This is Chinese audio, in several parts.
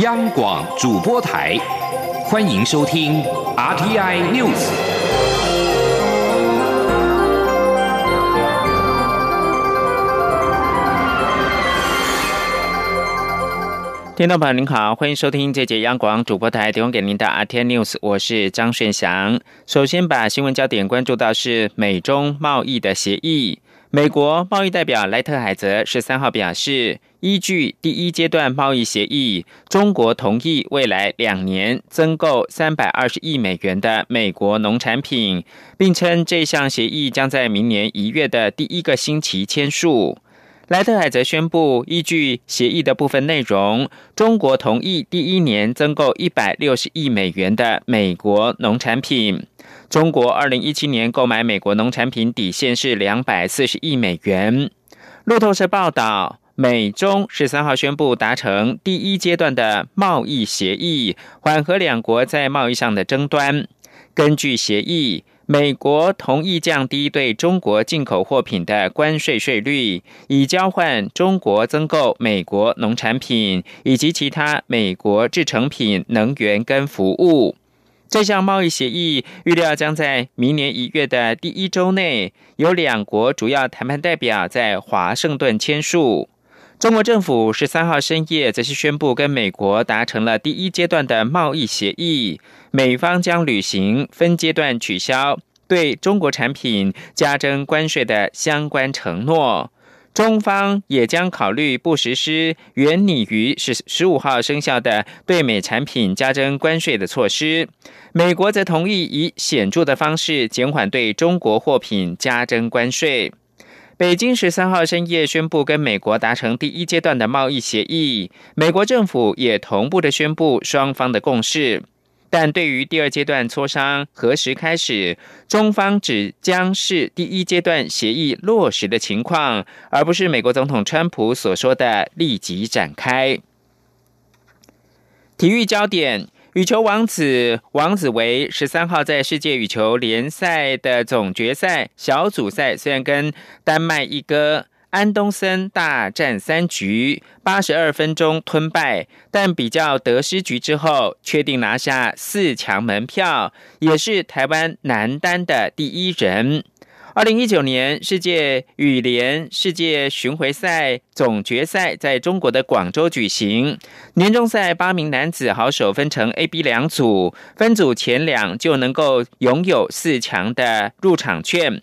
央广主播台，欢迎收听 RTI News。听众朋友您好，欢迎收听这节央广主播台提供给您的 RTI News，我是张顺祥。首先把新闻焦点关注到是美中贸易的协议。美国贸易代表莱特海泽十三号表示，依据第一阶段贸易协议，中国同意未来两年增购三百二十亿美元的美国农产品，并称这项协议将在明年一月的第一个星期签署。莱特海则宣布，依据协议的部分内容，中国同意第一年增购一百六十亿美元的美国农产品。中国二零一七年购买美国农产品底线是两百四十亿美元。路透社报道，美中十三号宣布达成第一阶段的贸易协议，缓和两国在贸易上的争端。根据协议。美国同意降低对中国进口货品的关税税率，以交换中国增购美国农产品以及其他美国制成品、能源跟服务。这项贸易协议预料将在明年一月的第一周内，由两国主要谈判代表在华盛顿签署。中国政府十三号深夜则是宣布，跟美国达成了第一阶段的贸易协议，美方将履行分阶段取消对中国产品加征关税的相关承诺，中方也将考虑不实施原拟于十十五号生效的对美产品加征关税的措施。美国则同意以显著的方式减缓对中国货品加征关税。北京十三号深夜宣布跟美国达成第一阶段的贸易协议，美国政府也同步的宣布双方的共识。但对于第二阶段磋商何时开始，中方只将是第一阶段协议落实的情况，而不是美国总统川普所说的立即展开。体育焦点。羽球王子王子维十三号在世界羽球联赛的总决赛小组赛，虽然跟丹麦一哥安东森大战三局，八十二分钟吞败，但比较得失局之后，确定拿下四强门票，也是台湾男单的第一人。二零一九年世界羽联世界巡回赛总决赛在中国的广州举行。年终赛八名男子好手分成 A、B 两组，分组前两就能够拥有四强的入场券。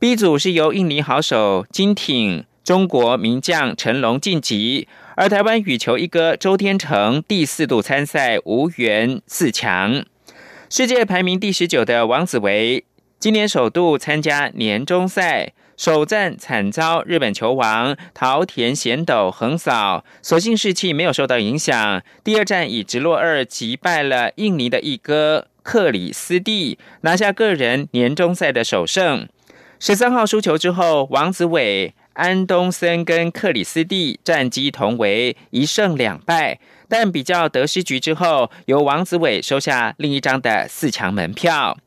B 组是由印尼好手金挺、中国名将陈龙晋级，而台湾羽球一哥周天成第四度参赛，无缘四强。世界排名第十九的王子维。今年首度参加年终赛，首战惨遭日本球王桃田贤斗横扫，所幸士气没有受到影响。第二战以直落二击败了印尼的一哥克里斯蒂，拿下个人年终赛的首胜。十三号输球之后，王子伟、安东森跟克里斯蒂战绩同为一胜两败，但比较得失局之后，由王子伟收下另一张的四强门票。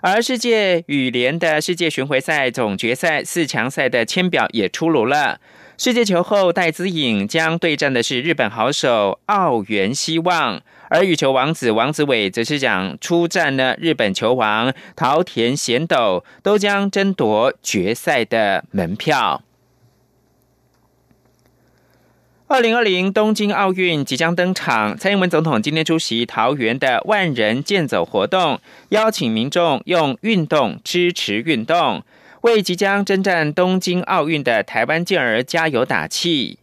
而世界羽联的世界巡回赛总决赛四强赛的签表也出炉了。世界球后戴资颖将对战的是日本好手奥原希望，而羽球王子王子伟则是将出战呢日本球王桃田贤斗，都将争夺决赛的门票。二零二零东京奥运即将登场，蔡英文总统今天出席桃园的万人健走活动，邀请民众用运动支持运动，为即将征战东京奥运的台湾健儿加油打气。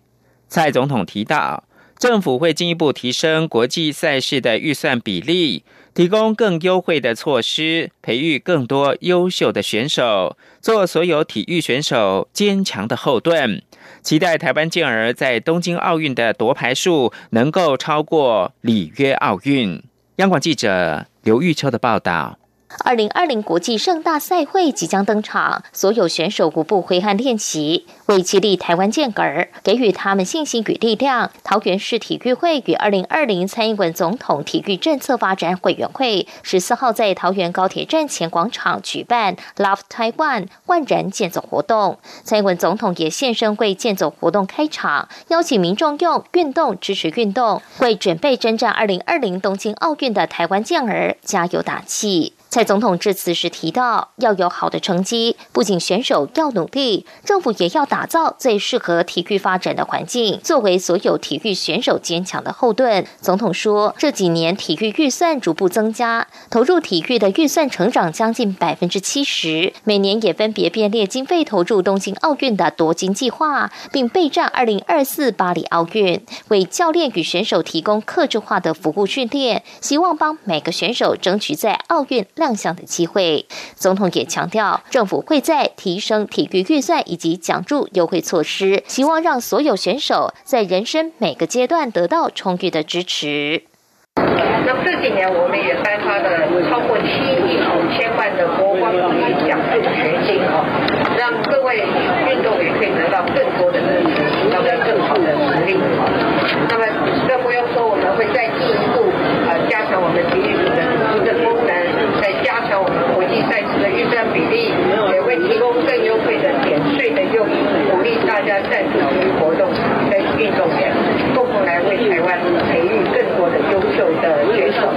蔡总统提到，政府会进一步提升国际赛事的预算比例，提供更优惠的措施，培育更多优秀的选手，做所有体育选手坚强的后盾。期待台湾健儿在东京奥运的夺牌数能够超过里约奥运。央广记者刘玉秋的报道。二零二零国际盛大赛会即将登场，所有选手无不挥汗练习，为激励台湾健儿，给予他们信心与力量。桃园市体育会与二零二零蔡英文总统体育政策发展委员会十四号在桃园高铁站前广场举办 Love Taiwan 万人健走活动，蔡英文总统也现身为健走活动开场，邀请民众用运动支持运动，为准备征战二零二零东京奥运的台湾健儿加油打气。蔡总统致辞时提到，要有好的成绩，不仅选手要努力，政府也要打造最适合体育发展的环境，作为所有体育选手坚强的后盾。总统说，这几年体育预算逐步增加，投入体育的预算成长将近百分之七十，每年也分别编列经费投入东京奥运的夺金计划，并备战二零二四巴黎奥运，为教练与选手提供克制化的服务训练，希望帮每个选手争取在奥运。亮相的机会，总统也强调，政府会在提升体育预算以及奖助优惠措施，希望让所有选手在人生每个阶段得到充裕的支持。那这几年，我们也颁发了超过七亿五千万的国光体育奖助学金哦，让各位运动员可以得到更多的支持，那么更好的实力哦。那么更不用说，我们会再进一步呃加强我们体育组的组织功能。加强我们国际赛事的预算比例，也会提供更优惠的减税的诱因，鼓励大家赞助体育活动跟运动员，共同来为台湾培育更多的优秀的选手。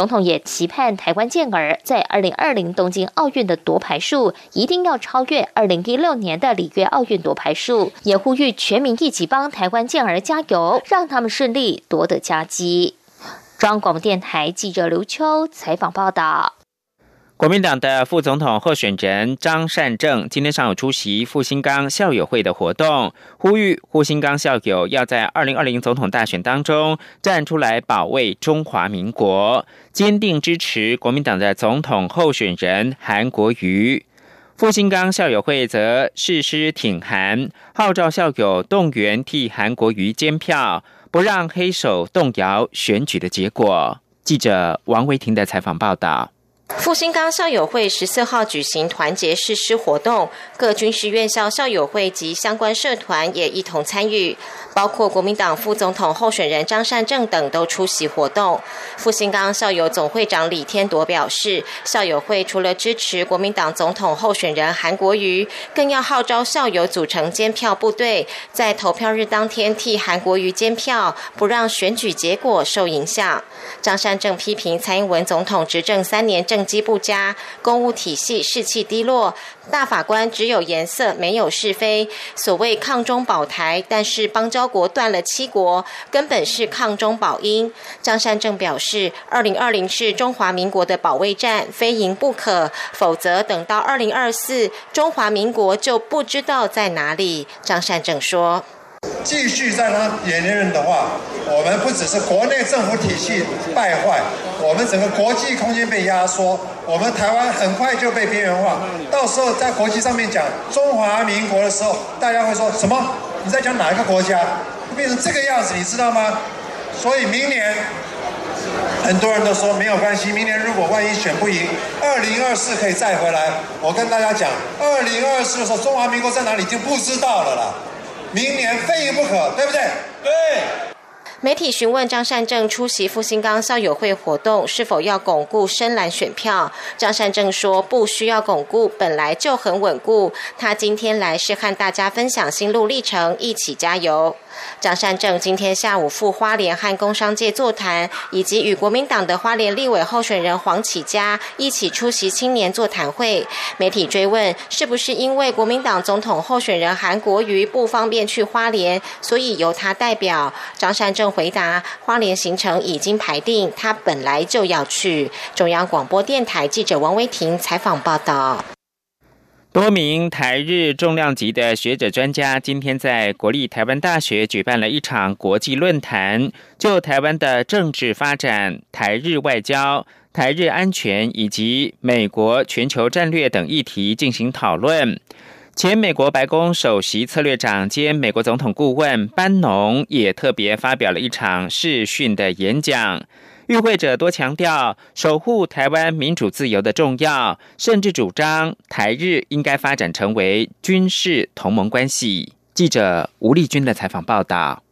总统也期盼台湾健儿在二零二零东京奥运的夺牌数一定要超越二零一六年的里约奥运夺牌数，也呼吁全民一起帮台湾健儿加油，让他们顺利夺得佳绩。中央广播电台记者刘秋采访报道。国民党的副总统候选人张善政今天上午出席复兴岗校友会的活动，呼吁复兴岗校友要在二零二零总统大选当中站出来保卫中华民国，坚定支持国民党的总统候选人韩国瑜。复兴岗校友会则誓师挺韩，号召校友动员替韩国瑜监票，不让黑手动摇选举的结果。记者王维婷的采访报道。复兴岗校友会十四号举行团结誓师活动，各军事院校校友会及相关社团也一同参与。包括国民党副总统候选人张善政等都出席活动。复兴岗校友总会长李天铎表示，校友会除了支持国民党总统候选人韩国瑜，更要号召校友组成监票部队，在投票日当天替韩国瑜监票，不让选举结果受影响。张善政批评蔡英文总统执政三年政绩不佳，公务体系士气低落。大法官只有颜色没有是非，所谓抗中保台，但是邦交国断了七国，根本是抗中保英。张善政表示，二零二零是中华民国的保卫战，非赢不可，否则等到二零二四，中华民国就不知道在哪里。张善政说。继续在他演任的话，我们不只是国内政府体系败坏，我们整个国际空间被压缩，我们台湾很快就被边缘化。到时候在国际上面讲中华民国的时候，大家会说什么？你在讲哪一个国家？变成这个样子，你知道吗？所以明年很多人都说没有关系，明年如果万一选不赢，二零二四可以再回来。我跟大家讲，二零二四的时候，中华民国在哪里已经不知道了啦。明年非不可，对不对？对。媒体询问张善政出席复兴岗校友会活动是否要巩固深蓝选票，张善政说不需要巩固，本来就很稳固。他今天来是和大家分享心路历程，一起加油。张善政今天下午赴花莲和工商界座谈，以及与国民党的花莲立委候选人黄启嘉一起出席青年座谈会。媒体追问是不是因为国民党总统候选人韩国瑜不方便去花莲，所以由他代表。张善政回答：花莲行程已经排定，他本来就要去。中央广播电台记者王威婷采访报道。多名台日重量级的学者专家今天在国立台湾大学举办了一场国际论坛，就台湾的政治发展、台日外交、台日安全以及美国全球战略等议题进行讨论。前美国白宫首席策略长兼美国总统顾问班农也特别发表了一场视讯的演讲。与会者多强调守护台湾民主自由的重要，甚至主张台日应该发展成为军事同盟关系。记者吴丽君的采访报道。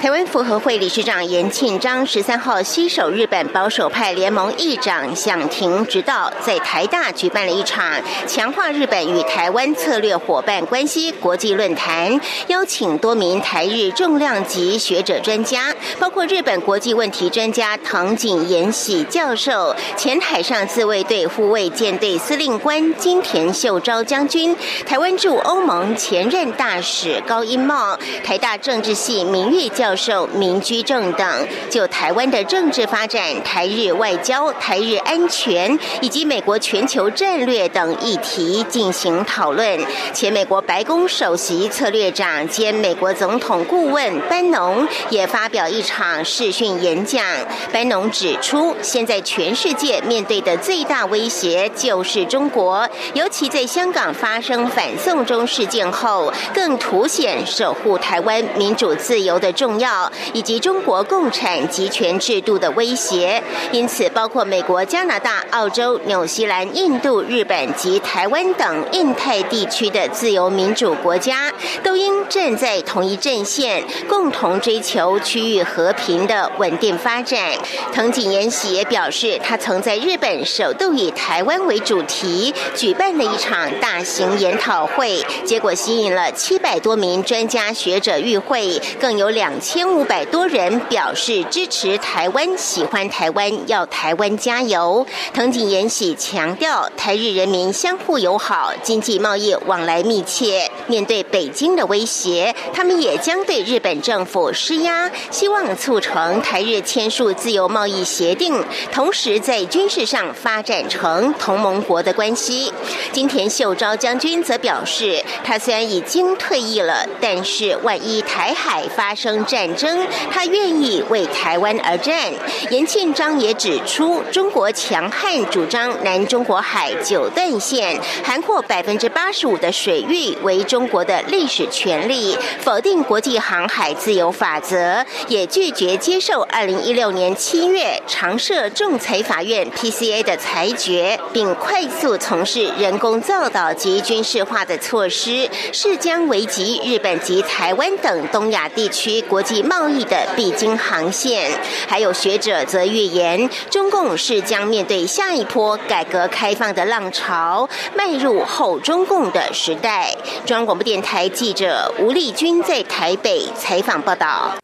台湾复合会理事长严庆章十三号携手日本保守派联盟议长向庭直道，在台大举办了一场强化日本与台湾策略伙伴关系国际论坛，邀请多名台日重量级学者专家，包括日本国际问题专家藤井延喜教授、前海上自卫队护卫舰队司令官金田秀昭将军、台湾驻欧盟前任大使高英茂、台大政治系名誉。教授民居正等就台湾的政治发展、台日外交、台日安全以及美国全球战略等议题进行讨论。前美国白宫首席策略长兼美国总统顾问班农也发表一场视讯演讲。班农指出，现在全世界面对的最大威胁就是中国，尤其在香港发生反送中事件后，更凸显守护台湾民主自由的。重要以及中国共产集权制度的威胁，因此包括美国、加拿大、澳洲、纽西兰、印度、日本及台湾等印太地区的自由民主国家，都应站在同一阵线，共同追求区域和平的稳定发展。藤井延喜也表示，他曾在日本首度以台湾为主题举办了一场大型研讨会，结果吸引了七百多名专家学者与会，更有两。两千五百多人表示支持台湾，喜欢台湾，要台湾加油。藤井延喜强调，台日人民相互友好，经济贸易往来密切。面对北京的威胁，他们也将对日本政府施压，希望促成台日签署自由贸易协定，同时在军事上发展成同盟国的关系。金田秀昭将军则表示，他虽然已经退役了，但是万一台海发生生战争，他愿意为台湾而战。严庆章也指出，中国强悍主张南中国海九段线，涵括百分之八十五的水域为中国的历史权利，否定国际航海自由法则，也拒绝接受二零一六年七月常设仲裁法院 PCA 的裁决，并快速从事人工造岛及军事化的措施，是将危及日本及台湾等东亚地区。国际贸易的必经航线，还有学者则预言，中共是将面对下一波改革开放的浪潮，迈入后中共的时代。中央广播电台记者吴丽君在台北采访报道。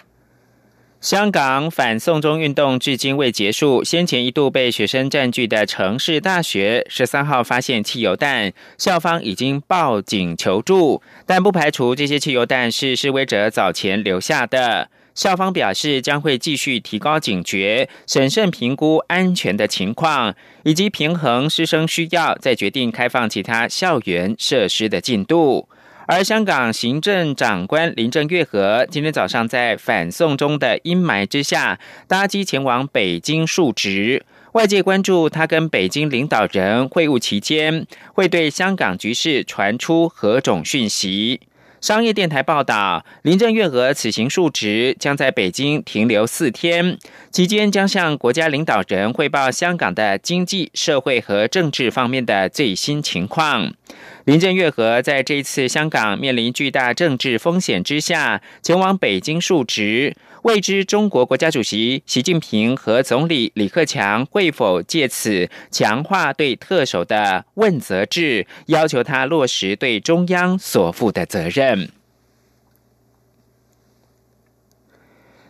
香港反送中运动至今未结束，先前一度被学生占据的城市大学，十三号发现汽油弹，校方已经报警求助，但不排除这些汽油弹是示威者早前留下的。校方表示将会继续提高警觉，审慎评估安全的情况，以及平衡师生需要，再决定开放其他校园设施的进度。而香港行政长官林郑月娥今天早上在反送中的阴霾之下，搭机前往北京述职。外界关注他跟北京领导人会晤期间，会对香港局势传出何种讯息。商业电台报道，林郑月娥此行述职，将在北京停留四天，期间将向国家领导人汇报香港的经济社会和政治方面的最新情况。林郑月娥在这次香港面临巨大政治风险之下，前往北京述职。未知中国国家主席习近平和总理李克强会否借此强化对特首的问责制，要求他落实对中央所负的责任。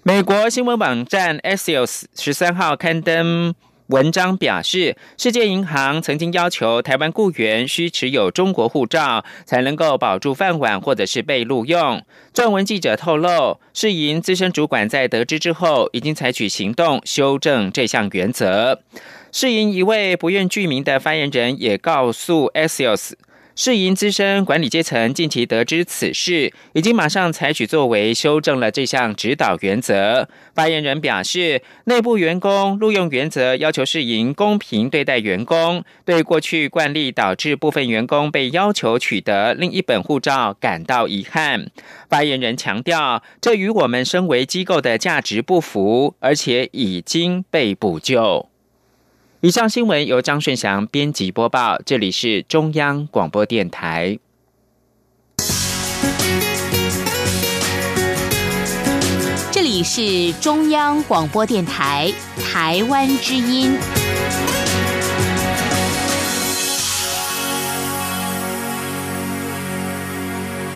美国新闻网站 Axios 十三号刊登。文章表示，世界银行曾经要求台湾雇员需持有中国护照，才能够保住饭碗或者是被录用。撰文记者透露，世银资深主管在得知之后，已经采取行动修正这项原则。世银一位不愿具名的发言人也告诉 Axios。世银资深管理阶层近期得知此事，已经马上采取作为，修正了这项指导原则。发言人表示，内部员工录用原则要求世银公平对待员工，对过去惯例导致部分员工被要求取得另一本护照感到遗憾。发言人强调，这与我们身为机构的价值不符，而且已经被补救。以上新闻由张顺祥编辑播报，这里是中央广播电台。这里是中央广播电台台湾之音。